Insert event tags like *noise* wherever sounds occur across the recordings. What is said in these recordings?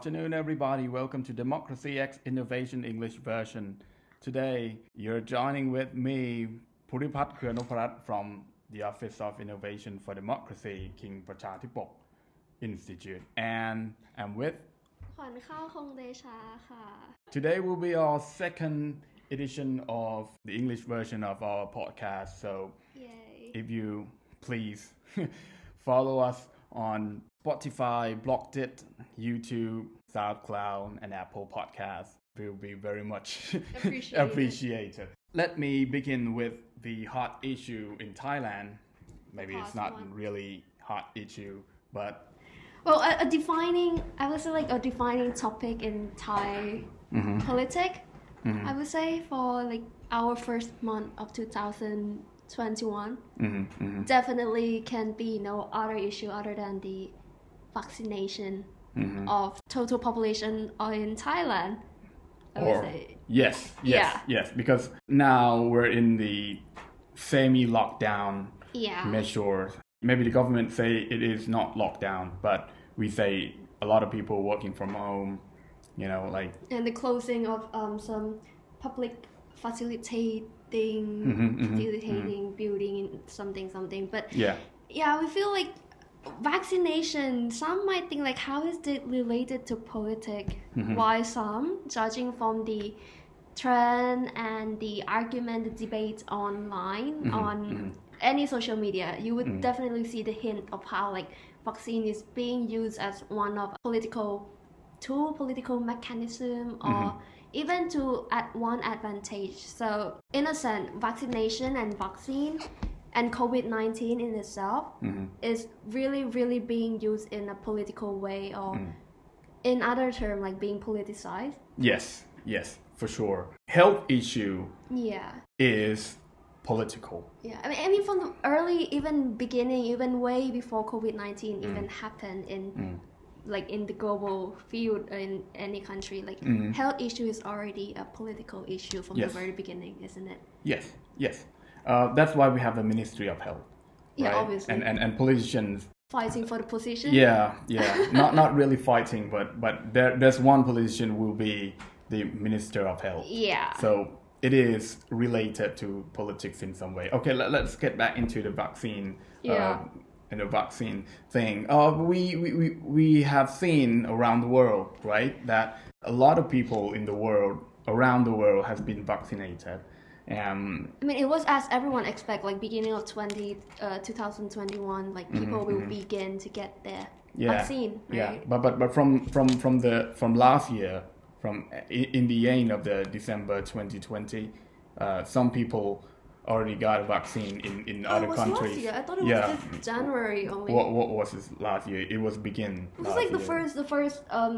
afternoon, everybody. Welcome to Democracy X Innovation English version. Today, you're joining with me, Puripat Kuranoparat from the Office of Innovation for Democracy, King Prajadhipok Institute, and I'm with Today will be our second edition of the English version of our podcast. So, Yay. if you please *laughs* follow us on Spotify, Blockdit, YouTube, SoundCloud, and Apple Podcasts. We will be very much Appreciated. *laughs* appreciated. Let me begin with the hot issue in Thailand. Maybe it's not one. really hot issue, but well a, a defining I would say like a defining topic in Thai Mm-hmm. politics I would say for like our first month of 2021 mhm, mhm, definitely can be no other issue other than the vaccination Mm-hmm. of total population in Thailand I or say yes, yes, Yeah. yes, because now we're in the semi-lockdown yeah measures. Maybe the government say it is not lockdown, but we say a lot of people working from home. You know, like and the closing of um, some public facilitating Mhm, mhm, facilitating building something something. But yeah, yeah we feel like vaccination some might think like how is it related to politics Mm-hmm. why some judging from the trend and the argument the debate online Mm-hmm, on any social media you would definitely see the hint of how like vaccine is being used as one of political tool political mechanism or even to at one advantage. So in a sense vaccination and vaccine and covid-19 in itself mm-hmm. is really really being used in a political way or mm. in other term like being politicized. Yes, yes, for sure. Health issue yeah. is political. yeah I mean, I mean from the early even beginning even way before covid-19 mm. even happened in mm. Like in the global field in any country like health issue is already a political issue from Yes. the very beginning isn't it Yes, yes. Uh, that's why we have the Ministry of Health. Yeah, right? obviously. And, and and politicians fighting for the position Yeah, yeah. *laughs* not not really fighting, but but there there's one politician will be the Minister of Health. yeah So it is related to politics in some way. Okay, let, let's get back into the vaccine. Yeah. Uh, and the vaccine thing. Uh, we, we, we, we have seen around the world, right, that a lot of people in the world, around the world, has been vaccinated. Um, I mean, it was as everyone expect, like beginning of 20, uh, 2021, like people will begin to get their Mm-hmm, yeah, vaccine, right? yeah. But but but from from from the from last year, from in, in the end of the December 2020, uh, some people already got a vaccine in in Oh, other countries. I thought it yeah. was just January only. What what was this last year? It was begin. it was like the year. first, the first um,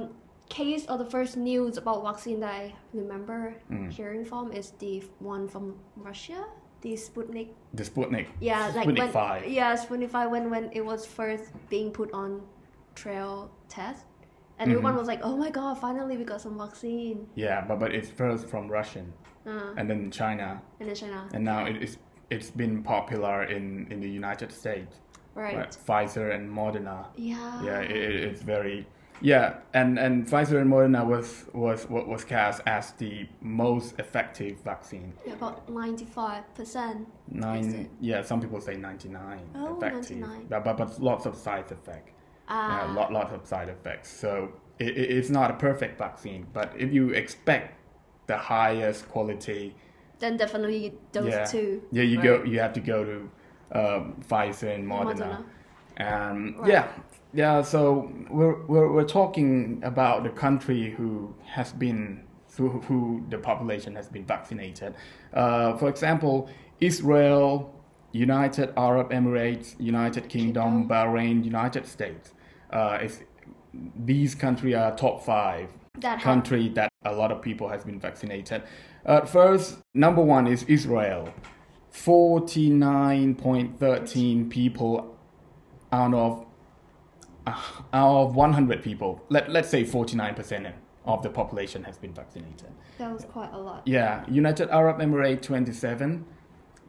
case or the first news about vaccine that I remember Mm. hearing from is the one from Russia, the Sputnik. the Sputnik. Yeah, like Sputnik when five. yeah, Sputnik five when when it was first being put on trail test, and Mm-hmm. everyone was like, "Oh my god, finally we got some vaccine." Yeah, but but it's first from Russian, Uh, and then China, and then China, and now it is it's been popular in in the United States. right? Right, Pfizer and Moderna. Yeah. yeah it, it- it's very yeah and and pfizer and moderna was was what was cast as the most effective vaccine Yeah, about ninety five percent. nine yeah some people say 99 Oh, effective 99. But, but but lots of side effects Ah, yeah, lot, lots of side effects so it, it, it's not a perfect vaccine but if you expect the highest quality then definitely those yeah two. yeah you right? go you have to go to um, pfizer and moderna, Moderna. and Right. yeah yeah so we're, we're we're talking about the country who has been who, who the population has been vaccinated uh, for example israel united arab emirates united kingdom bahrain united states uh, these countries are top five That country that a lot of people has been vaccinated. Uh, first, number one is Israel. 49.13 people out of uh, out of 100 people. Let, let's say 49% of the population has been vaccinated. That was quite a lot. Yeah, United Arab Emirates 27,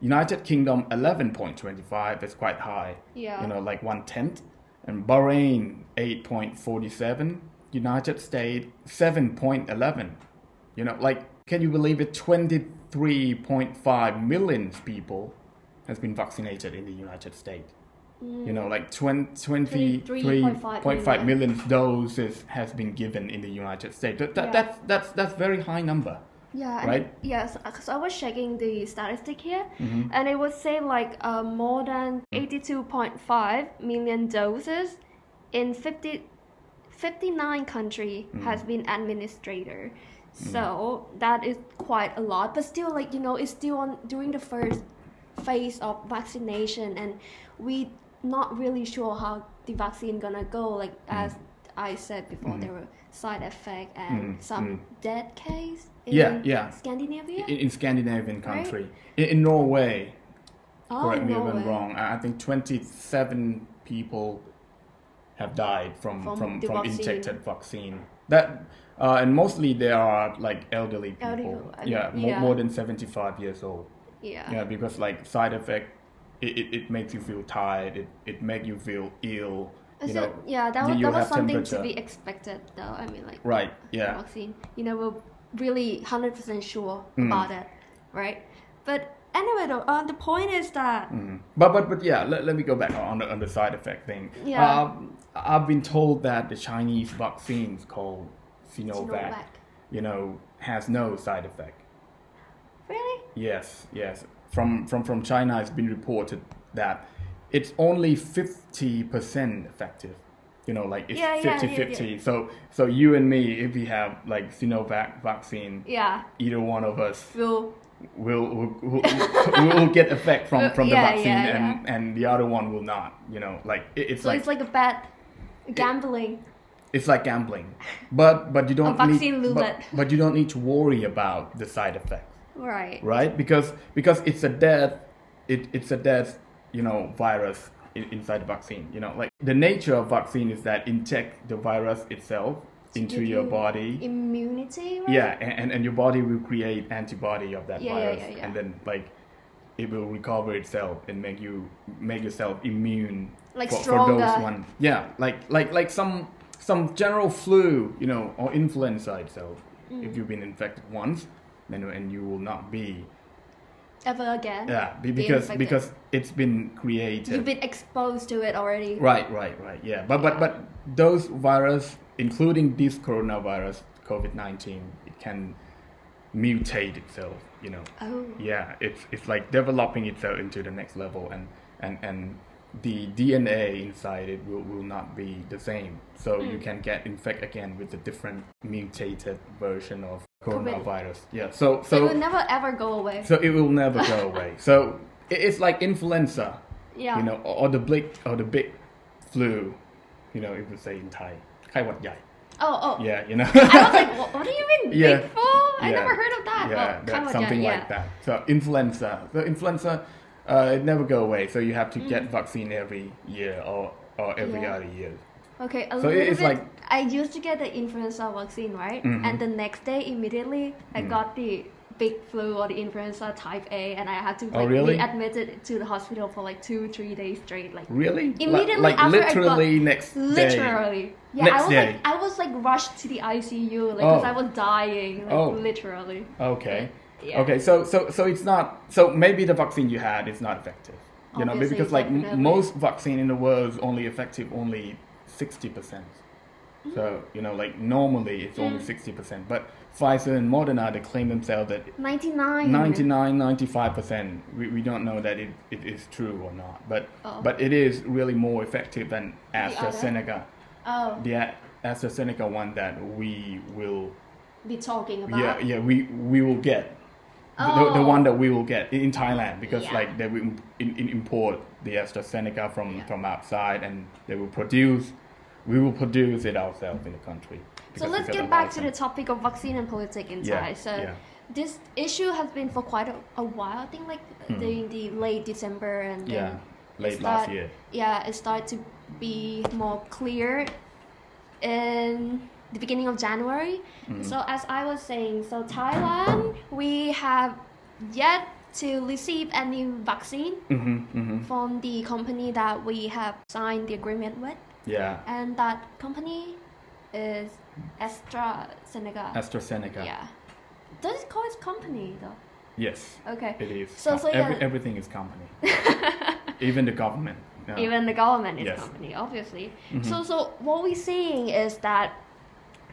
United Kingdom 11.25. is quite high. Yeah. You know, like one tenth. And Bahrain 8.47, United States 7.11. You know, like, can you believe it? 23.5 million people has been vaccinated in the United States. You know, like 20, 23.5 million doses has been given in the United States. That, that, Yeah. That's, that's, that's very high number. Yeah. and- Right? Yes, because I was checking the statistic here, Mm-hmm. and it would say like uh, more than 82.5 million doses in 50, 59 country Mm. has been administered. So that is quite a lot, but still, like you know, it's still on during the first phase of vaccination, and we not really sure how the vaccine gonna go. Like as I said before, there were side effect and Mm, some mm. dead case Yeah, yeah. Scandinavia. In, in Scandinavian country. In, in Norway, oh, correct me if I'm wrong, I think 27 people have died from, From from, from, vaccine. injected vaccine. That uh, and mostly they are like elderly people. Elderly, I yeah, mean, more, yeah. more than 75 years old. Yeah. Yeah, because like side effect, it, it, it makes you feel tired. It it makes you feel ill. Uh, You so, know, yeah, that you- that was something to be expected, though. I mean, like Right. Yeah. vaccine, you know, we're really hundred percent sure Mm. about it, right? But anyway, though, uh, the point is that Mm. But but but yeah, let, let me go back on the on the side effect thing. Yeah. Um, I've been told that the Chinese vaccines called Sinovac, Sinovac. you know, has no side effect. really, Yes, yes. From from from China, it's been reported that it's only fifty percent effective. You know, like it's Yeah, yeah, 50 yeah, 50. So so you and me, if we have like Sinovac vaccine, yeah, either one of us will will will, will, *laughs* will get effect from from the vaccine yeah, and and the other one will not you know like it, it's so like it's like a bad gambling. it's like gambling. But but you don't vaccine need but, but you don't need to worry about the side effects. Right. right? Because because it's a death it, it's a death you know virus inside the vaccine you know like the nature of vaccine is that inject the virus itself To into your you body Immunity, right? yeah and, and, your body will create antibody of that Yeah, virus yeah, yeah. and then like it will recover itself and make you make yourself immune Like for, for those stronger. one yeah like like like some some general flu you know or influenza itself Mm. if you've been infected once then and you will not be Ever again? yeah be- Be because because it's been created You've been exposed to it already. Right, right, right. Yeah, but but but those virus, including this coronavirus, COVID nineteen, it can mutate itself. You know. Oh. Yeah, it's it's like developing itself into the next level, and and and the DNA inside it will, will not be the same. So you Mm. can get infected again with a different mutated version of COVID. coronavirus. Yeah. So So it so will never ever go away. so it will never go *laughs* away. So it- it's like influenza yeah. you know, or, or the big or the big flu, you know, it would say in Thai, ไข้หวัดใหญ่ oh, oh. Yeah, you know. I was like, what, what do you mean, *laughs* Yeah. big four? I Yeah. never heard of that. yeah, oh, that- kind of something yeah, like that. So influenza, so influenza, uh, it never go away. So you have to get vaccine every year or or every Mm. Yeah. other year. Okay, a So little bit. like- I used to get the influenza vaccine, right? Mhm. And the next day, immediately, I Mm. got the big flu or the influenza type A, and I had to Oh, like really? be admitted to the hospital for like two, three days straight. Like Really? Immediately like after I got- literally next day. literally, yeah. Next I was day. like, I was like rushed to the ICU, like because Oh. I was dying, like Oh. literally. Okay. Yeah. Okay, so so so it's not so maybe the vaccine you had is not effective. You know, Obviously, because like m- most vaccine in the world is only effective only sixty percent. So you know, like normally it's only Mm. sixty percent, but Pfizer and Moderna they claim themselves that 99. 99 95 percent. We, we don't know that it, it is true or not, but Oh. but it is really more effective than? AstraZeneca. Oh, The AstraZeneca one that we will be talking about. yeah, yeah, we we will get the, the, the Oh. one that we will get in, Thailand because Yeah. like they will in, in import the AstraZeneca from Yeah. from outside and they will produce. We will produce it ourselves in the country. So let's get back to the topic of vaccine and politics in Yeah, Thai. So this issue has been for quite a, a while. I think like Hmm. during the late December and then Yeah, late it last year. Yeah, it started to be more clear in the beginning of January. Mm-hmm. So as I was saying, so Thailand we have yet to receive any vaccine hmm hmm from the company that we have signed the agreement with, Yeah. and that company is AstraZeneca. AstraZeneca. Yeah. Does it call its company though? Yes, Okay. it is. So- so yeah. Every, everything is company. *laughs* Even the government. Yeah. Even the government is Yes. company, obviously. Mhm. So so what we're seeing is that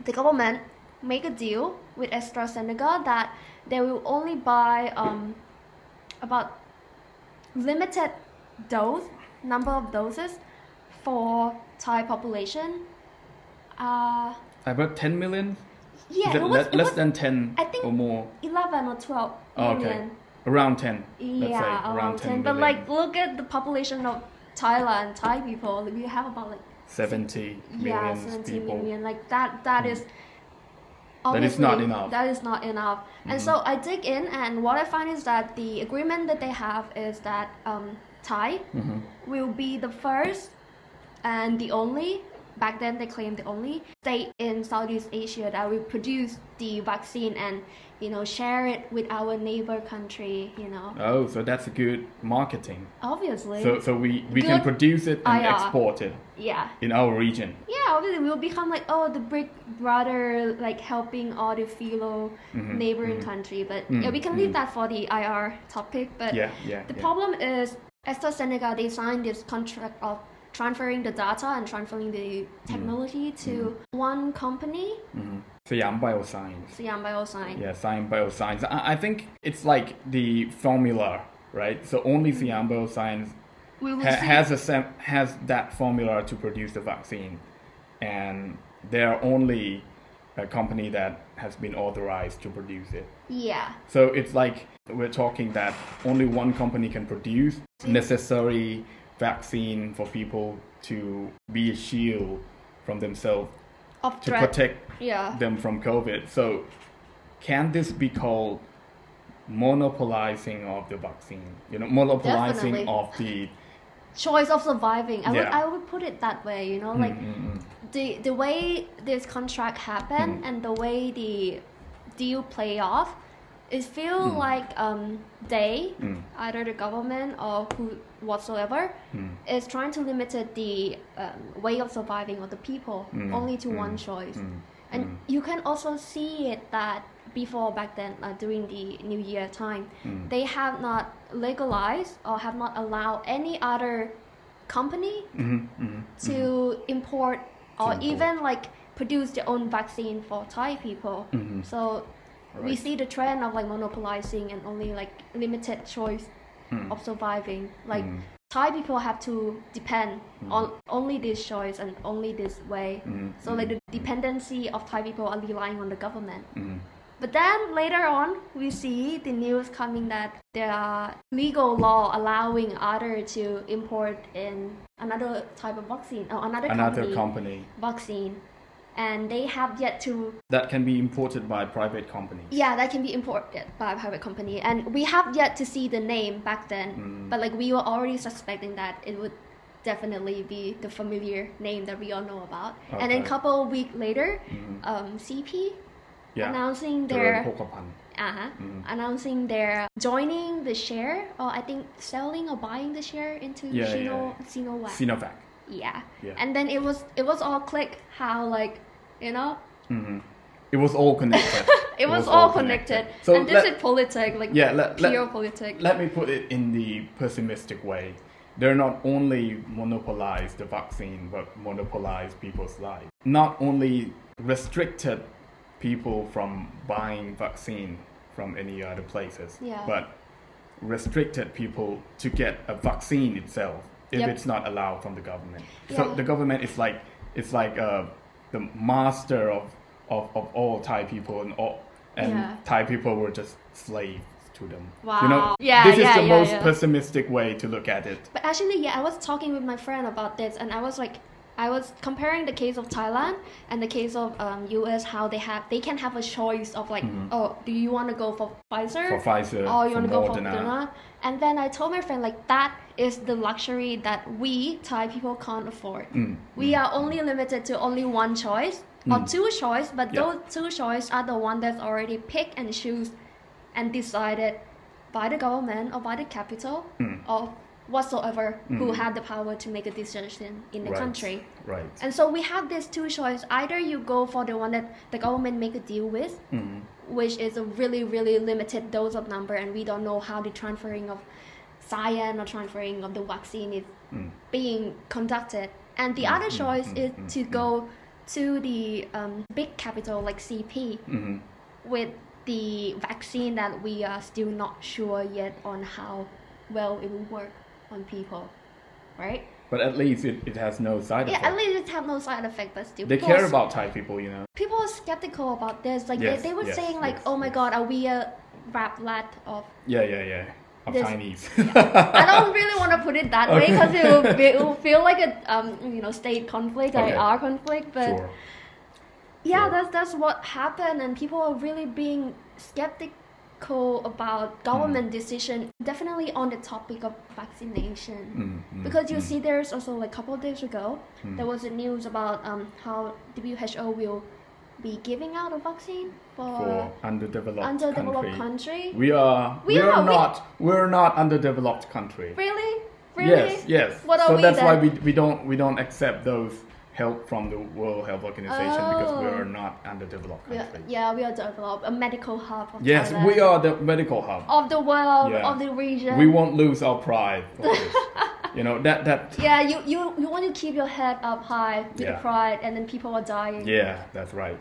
the government make a deal with AstraZeneca that they will only buy um, about limited dose number of doses for Thai population. Uh, About 10 million? yeah, it, it was, le- it less was than 10 I think- or more? 11 or 12 Oh, okay. Around 10. Let's Yeah, say around 10. But like, look at the population of Thailand, Thai people. We have about like 70 yeah, million 70 people. million. Like that. That is. That is not enough. That is not enough. And Mhm. so I dig in, and what I find is that the agreement that they have is that um, Thai Mhm. will be the first and the only. Back then, they claimed the only state in Southeast Asia that will produce the vaccine and, you know, share it with our neighbor country. You know, Oh, so that's good marketing. obviously. So, so we, we can produce it and IR. export it yeah. in our region. Yeah, obviously we'll become like oh the big brother like helping all the fellow Mhm, neighboring mhm. country. But Mm, yeah, we can leave mm. that for the IR topic. But Yeah, yeah. the yeah. problem is AstraZeneca they signed this contract of transferring the data and transferring the technology mm-hmm. to mm-hmm. one company, Mhm. Siam Bioscience. Siam Bioscience. Yeah, Siam Bioscience. I, I think it's like the formula, right? So only mm-hmm. Siam Bioscience ha- has a sem- has that formula to produce the vaccine, and they're only a company that has been authorized to produce it. yeah, So it's like we're talking that only one company can produce necessary vaccine for people to be a shield from themselves of to threat. protect Yeah. them from COVID. So can this be called monopolizing of the vaccine? You know, monopolizing Definitely. of the Choice of surviving. I would I would put it that way. You know, like. Mm, mm, mm. the the way this contract happened Mm. and the way the deal play off, it feel Mm. like um, they, Mm. either the government or who whatsoever, Mm. is trying to limit the um, way of surviving of the people Mm. only to Mm. one choice. Mm. And Mm. you can also see it that before back then, uh, during the New Year time, Mm. they have not legalized or have not allowed any other company Mhm, mhm, to import or even like produce their own vaccine for Thai people. So we see the trend of like monopolizing and only like limited choice Mm. of surviving. Like Mm. Thai people have to depend on only this choice and only this way. So like the dependency of Thai people are relying on the government. But then later on, we see the news coming that there are legal law allowing other to import in another type of vaccine or another, Another company, company vaccine, and they have yet to that can be imported by private companies yeah that can be imported by private company and we have yet to see the name back then mm. but like we were already suspecting that it would definitely be the familiar name that we all know about okay. and then a couple week later mm. um, cp yeah. announcing their uh-huh, mm. announcing their joining the share or i think selling or buying the share into yeah, Sino, yeah, yeah. sinovac sinovac yeah. Yeah. And then it was it was all click how like you know Mhm. It was all connected. *laughs* it, was, all connected. So and this is politics like yeah, let, let, politics. let me put it in the pessimistic way. They're not only monopolize the vaccine, but monopolize people's lives. Not only restricted people from buying vaccine from any other places, Yeah. but restricted people to get a vaccine itself if Yep. it's not allowed from the government. Yeah. So the government is like it's like uh, the master of, of, of all Thai people and all and Yeah. Thai people were just slaves to them. Wow. You know, Yeah, this yeah, is the most pessimistic way to look at it. But actually, yeah, I was talking with my friend about this, and I was like, I was comparing the case of Thailand and the case of um, U.S. How they have they can have a choice of like, oh, do you want to go for Pfizer, Mm-hmm. For Pfizer, or you want to go for Moderna. And then I told my friend like that is the luxury that we Thai people can't afford. Mm, We are only limited to only one choice or Mm. two choice, but Yeah. those two choice are the one that's already picked and choose and decided by the government or by the capital Mm. or whatsoever who had the power to make a decision in the Right. country. Right. And so we have these two choices. Either you go for the one that the government make a deal with, Mhm. which is a really, really limited dose of number, and we don't know how the transferring of science or transferring of the vaccine is Mm. being conducted. And the other choice is to go to the um, big capital like CP with the vaccine that we are still not sure yet on how well it will work on people, right? But at least it, it has no side effect. Yeah, at least it has no side effect, but still they care are- about Thai people, you know. people are skeptical about this. Like Yes, they, they were yes, saying like, yes, oh my god, are we a rap lad of? Yeah, yeah, yeah. Of This- Chinese. *laughs* I don't really want to put it that way because it, will be- *laughs* it will feel like a um you know state conflict or Okay. our conflict, but sure. yeah, Sure. that's that's what happened, and people are really being about government Mm. decision. Definitely on the topic of vaccination. Mm, mm, Because you mm. see, there's also like a couple of days ago, Mm. there was a news about um, how WHO will be giving out a vaccine for, for underdeveloped, underdeveloped country. country. We are We we, are, are, not we're not underdeveloped country. Really? Really? Yes, yes. What are so we that's why we, we don't we don't accept those help from the World Health Organization because Oh. we're not underdeveloped We country. yeah, we are developed a medical hub of Yes, Thailand. we are the medical hub. of the world, Yeah. of the region. We won't lose our pride. *laughs* you know that that. Yeah, you, you you want to keep your head up high with Yeah. pride, and then people are dying. Yeah, that's right.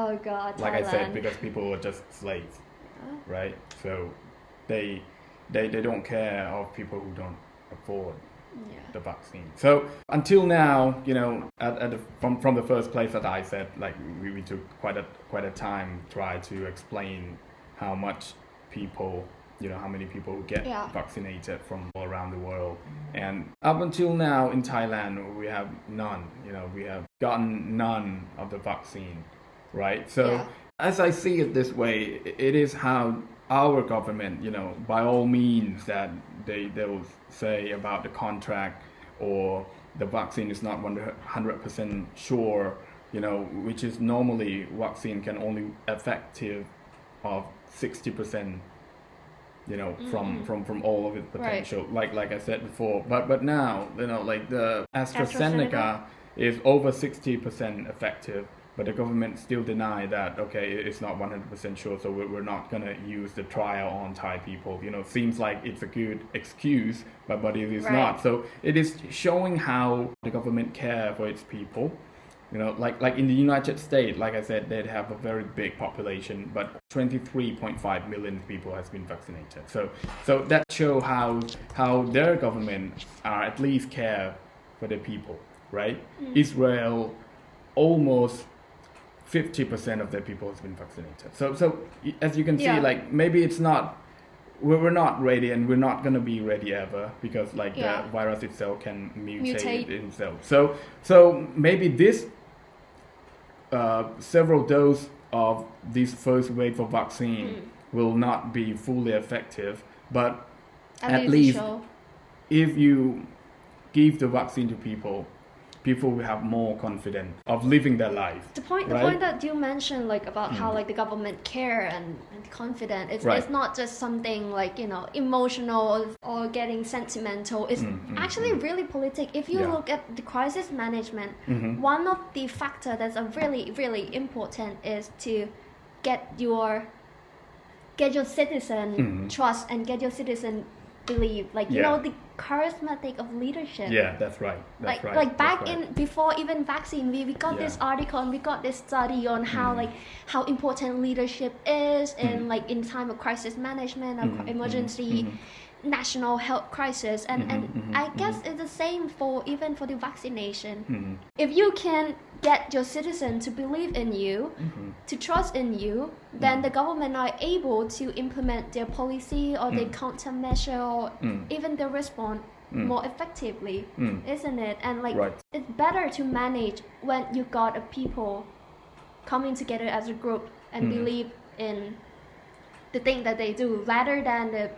Oh God, Like I said, because people are just slaves, Oh. right? So they they they don't care of people who don't afford yeah. the vaccine. So until now, you know, at, at the, from from the first place that I said, like we, we took quite a quite a time try to explain how much people, you know, how many people get Yeah. vaccinated from all around the world, and up until now in Thailand we have none. You know, we have gotten none of the vaccine, right? So. Yeah. As I see it this way, it is how our government, you know, by all means that they they will say about the contract or the vaccine is not 100% sure, you know, which is normally vaccine can only effective of 60%, you know, from, Mhm. from, from all of its Right. potential, like like I said before. But but now, you know, like the AstraZeneca, AstraZeneca? is over 60% effective but the government still deny that okay it's not 100% sure so we're, not going to use the trial on thai people. You know seems like it's a good excuse but but it is Right. not so it is showing how the government care for its people. You know like like in the united states like i said they have a very big population but 23.5 million people has been vaccinated. So so that show how how their government are at least care for the people right? Mm. Israel almost 50% of their people has been vaccinated so so as you can see Yeah. like maybe it's not we're, we're not ready and we're not going to be ready ever because like Yeah. the virus itself can mutate, Mutate. itself so so maybe this uh, several dose of this first wave of vaccine Mm. will not be fully effective but At, at least, least- if you give the vaccine to people people will have more confidence of living their life The point, the point that you mentioned, like about how Mm. like the government care and, and confident, it's, Right. it's not just something like you know emotional or getting sentimental. It's Mm, mm, actually mm. really politic. If you Yeah. look at the crisis management, Mhm. one of the factor that's a really really important is to get your get your citizen Mhm. trust and get your citizen believe. Like you Yeah. know the charismatic of leadership yeah that's right that's like right like back right. in before even vaccine we, we got Yeah. this article and we got this study on how Mm. like how important leadership is in Mm. like in time of crisis management or Mhm, emergency mhm, national health crisis and and i guess it's the same for even for the vaccination if you can get your citizen to believe in you mhm. to trust in you then Mm. the government are able to implement their policy or their Mm. countermeasure or Mm. even their response Mm. more effectively Mm. isn't it? And like Right. it's better to manage when you got a people coming together as a group and Mm. believe in the thing that they do rather than the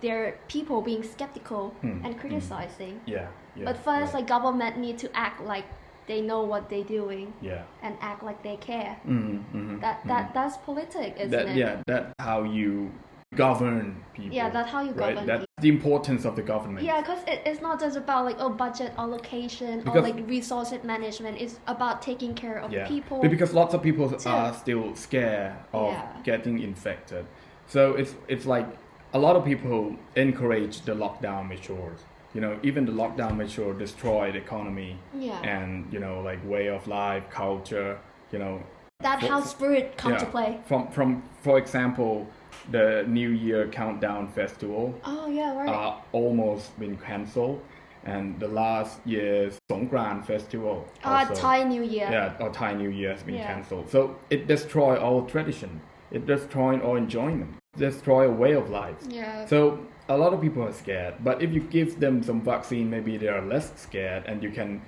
their people being skeptical Mm. and criticizing. yeah yeah but first yeah. like government need to act like they know what they're doing yeah and act like they care. Mhm, mhm, That that mhm. that's politic, isn't that it? yeah that's how you govern people. Yeah, that's how you right? govern That's the importance of the government. Yeah, because it, it's not just about like oh budget allocation or like resource management. It's about taking care of Yeah. people. But because lots of people too. are still scared of Yeah. getting infected. So it's it's like a lot of people encourage the lockdown measures. You know, even the lockdown measure destroy the economy yeah, and you know like way of life, culture. You know, that for- house spirit come to play. from from for example, the New Year countdown festival Oh yeah, right. are almost been cancelled, and the last year's Songkran festival Ah, also, Thai New Year. yeah, or Thai New Year has been Yeah. cancelled. So it destroyed our tradition. It destroyed our enjoyment. Destroy a way of life. Yeah. So a lot of people are scared, but if you give them some vaccine, maybe they are less scared, and you can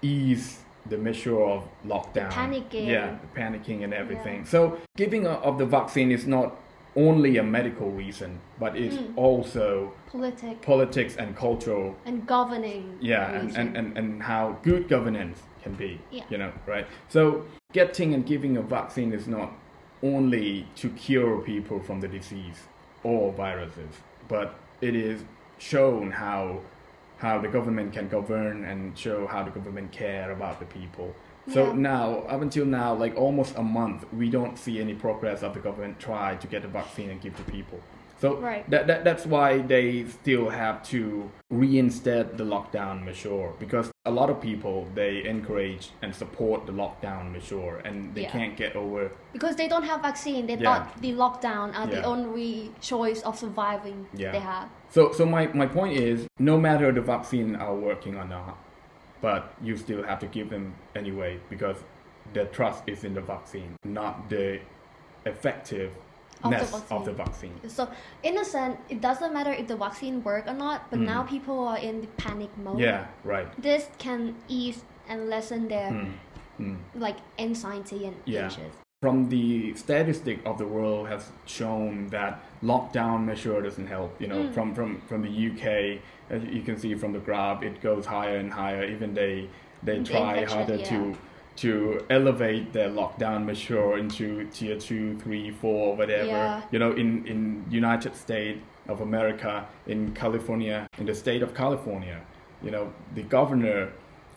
ease the measure of lockdown. panicking. Yeah, panicking and everything. So giving of the vaccine is not only a medical reason, but it's Mm. also Politic politics and cultural. and governing. Yeah, and, and, and, and how good governance can be. Yeah. You know, right? So getting and giving a vaccine is not only to cure people from the disease or viruses, but it is shown how how the government can govern and show how the government care about the people. So Yeah. now, up until now, like almost a month, we don't see any progress of the government try to get the vaccine and give to people. So Right. that, that that's why they still have to reinstate the lockdown measure because a lot of people they encourage and support the lockdown measure and they Yeah. can't get over because they don't have vaccine, they Yeah. thought the lockdown are the only choice of surviving Yeah. they have. So, so my, my point is, no matter the vaccine are working or not, but you still have to give them anyway because the trust is in the vaccine, not the Of the of the vaccine. So in a sense, it doesn't matter if the vaccine work or not, but Mm. now people are in the panic mode. Yeah, right. This can ease and lessen their Mm, mm. like anxiety and Yeah. anxious. From the statistic of the world has shown that lockdown measure doesn't help. You know, Mm. from, from, from the UK, as you can see from the graph, it goes higher and higher. Even they they The try harder yeah. to to elevate their lockdown measure into tier two, three, four, whatever. Yeah. You know, in in United States of America, in California, in the state of California, you know, the governor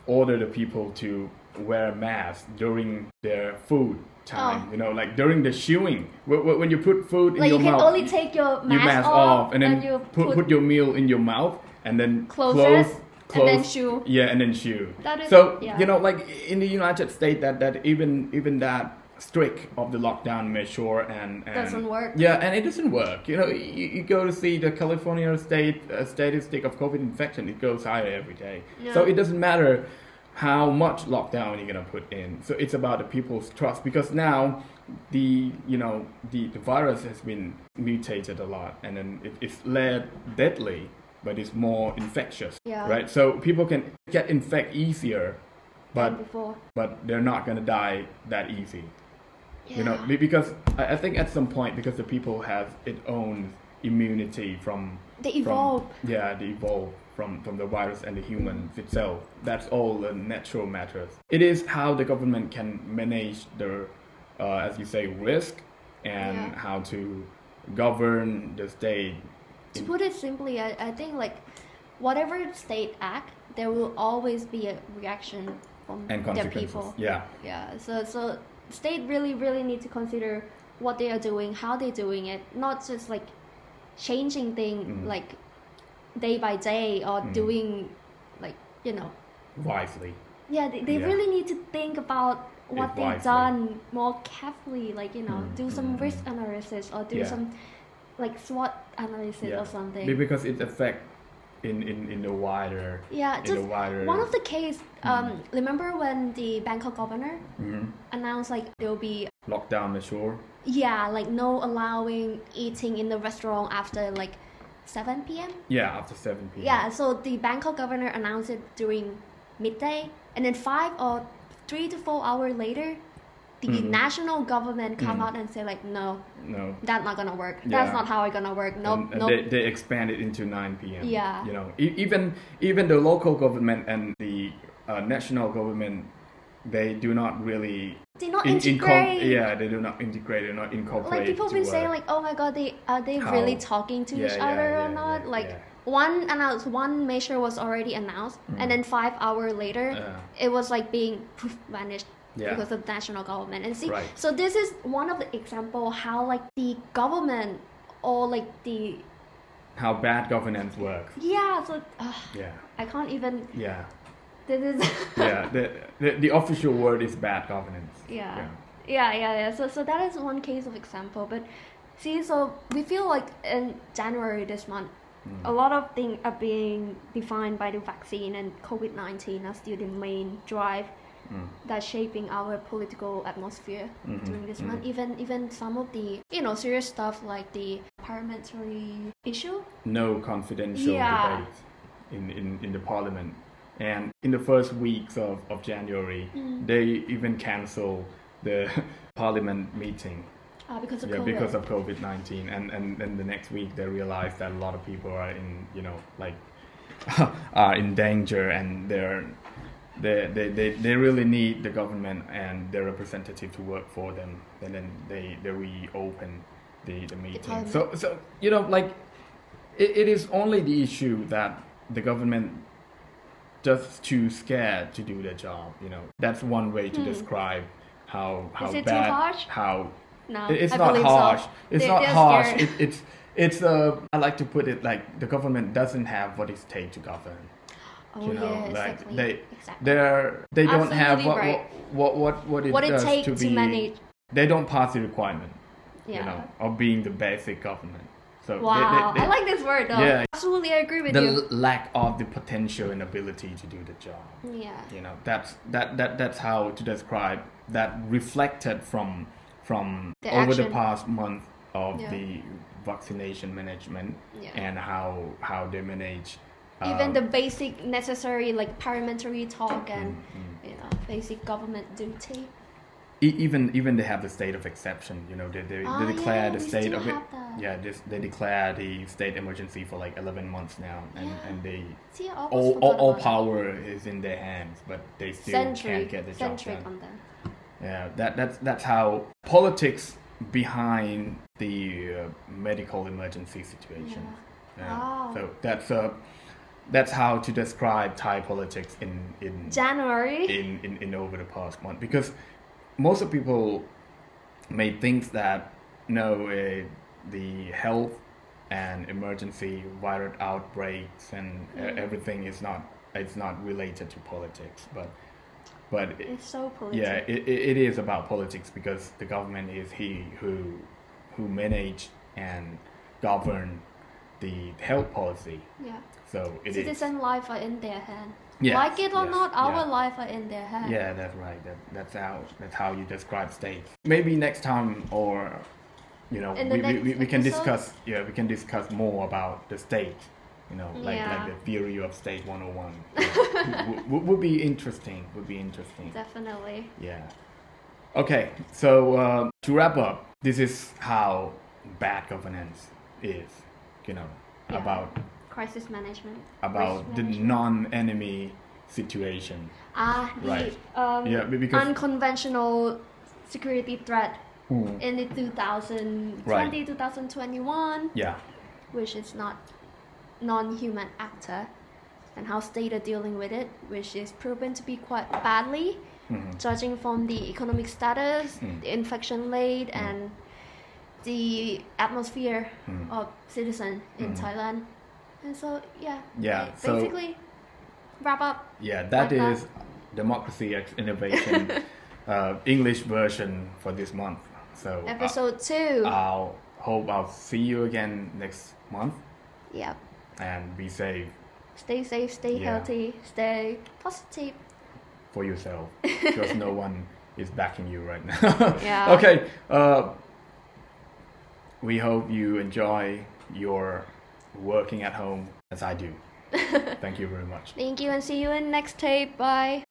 ordered the people to wear masks during their food time. Oh. You know, like during the chewing, when, when you put food in Like your you can mouth, only take your mask, your mask off, off, and then you put, put your meal in your mouth, and then Close close, close, and then chew. yeah, and then shoe. That is So yeah. you know, like in the United States, that that even even that strict of the lockdown measure and, and doesn't work. yeah, and it doesn't work. You know, you, you go to see the California state uh, statistic of COVID infection; it goes higher every day. Yeah. So it doesn't matter how much lockdown you're gonna put in. So it's about the people's trust because now the you know the, the virus has been mutated a lot, and then it, it's led deadly, but it's more infectious, Yeah. right? So people can get infect easier, but before. but they're not gonna die that easy Yeah. you know because I, I think at some point because the people have its own immunity from they from- evolve. yeah they evolve from from the virus and the humans itself that's all the natural matters it is how the government can manage the uh, as you say risk and Yeah. how to govern the state To put it simply, I, I think like whatever state act, there will always be a reaction from and their people. yeah Yeah. So so state really really need to consider what they are doing, how they're doing it, not just like changing thing Mm. like day by day or Mm. doing like you know wisely yeah they, they Yeah. really need to think about what they've done more carefully like you know Mm, do some risk analysis or do Yeah. some like SWOT analysis Yeah. or something Be- because it affect in, in, in the wider yeah just wider one of the case um Mm. remember when the bangkok governor Mhm. announced like there will be lockdown measure yeah like no allowing eating in the restaurant after like 7 p.m Yeah, after 7 p.m. yeah so the bangkok governor announced it during midday and then five or three to four hours later the Mhm. national government come Mhm. out and say like no No. that's not gonna work Yeah. that's not how it's gonna work no and, and no they, they expand it into 9 p.m. Yeah. You know, e- even even the local government and the uh, national government they do not really They not in- integrate. yeah, they do not integrate, they not incorporate. Like people been saying like, oh my god, they are they How- really talking to Yeah, each yeah, other yeah, or not? like one announced, one measure was already announced, and then five hour later, it was like being *laughs* poof, vanished Yeah. because of national government. And see, Right. so this is one of the example how like the government or like the how bad governance works. yeah. So uh, Yeah, I can't even. yeah, This is *laughs* yeah. The, the the official word is bad governance. Yeah. Yeah, yeah, yeah. So, so that is one case of example. But see, so we feel like in January this month, Mm. a lot of things are being defined by the vaccine and COVID nineteen are still the main drive Mm. that's shaping our political atmosphere Mhm, during this mhm. month. Even even some of the you know serious stuff like the parliamentary issue. No confidential Yeah. debate in, in, in the parliament. And in the first weeks of, of January, Mm. they even cancel the *laughs* parliament meeting Uh, because of yeah, COVID. because of COVID nineteen, and and then the next week they realized that a lot of people are in you know like *laughs* are in danger, and they're they, they, they, they really need the government and their representative to work for them, and then they they reopen the the meeting. So so you know like it, it is only the issue that the government just too scared to do their job. You know that's one way to Hmm. describe how how Is it too bad harsh? how no, it's I not believe so. harsh. It's They- not they're harsh. It, it's it's uh, I like to put it like the government doesn't have what it takes to govern. Oh you know, yeah, like, exactly. they- exactly. They're they don't have what, right. what what what it what it does takes to to, be. manage. They don't pass the requirement, Yeah. you know, of being the basic government. So Wow, they, they, I like this word though. Yeah. Absolutely, I agree with the you. l- lack of the potential and ability to do the job. Yeah. you know that's that, that that's how to describe that reflected from from The over the past month of Yeah. the vaccination management Yeah. and how how they manage Even um, the basic necessary like parliamentary talk and mm, mm. you know basic government duty. E- even even they have the state of exception you know they they, they declare yeah, the state of it that. yeah this, they declare the state emergency for like 11 months now and Yeah. and they See, all, all, all power is in their hands but they still can't get the job done on them. Yeah, that that's that's how politics behind the uh, medical emergency situation. Yeah. Yeah. Wow. So that's uh, that's how to describe Thai politics in in, January. in in in over the past month because most of people may think that no uh, the health and emergency virus outbreaks and Mm. everything is not it's not related to politics but but It's so political. yeah, it, it, it is about politics because the government is he who who manage and govern the health policy. Yeah. So it is. Citizen life are in their hand. Yes, like it or yes, not, our yeah. life are in their hand. Yeah, that's right. That, that's how that's how you describe states. Maybe next time, or you know, we, we, we, we can discuss. Yeah, we can discuss more about the state. You know, like like the theory of state 101. would, would, would be interesting. Would be interesting. Definitely. Yeah. Okay, so uh, to wrap up, this is how bad governance is. You know, Yeah. about Crisis management. about the management. non-enemy situation. Ah, the Right. um, Yeah, because unconventional security threat Mm, in the 2020 2021 yeah, which is not non-human actor and how state are dealing with it which is proven to be quite badly mhm, judging from the economic status Mm. the infection rate Mm. and the atmosphere mm. of citizen in Mm. Thailand and so yeah Yeah, so- basically wrap up yeah. That is democracy X innovation *laughs* uh, English version for this month. So uh, episode two I'll hope I'll see you again next month yep and be safe stay safe stay Yeah. healthy stay positive for yourself *laughs* because no one is backing you right now. Yeah. *laughs* Okay. Uh, we hope you enjoy your working at home as I do. *laughs* Thank you very much. thank you and see you in next tape bye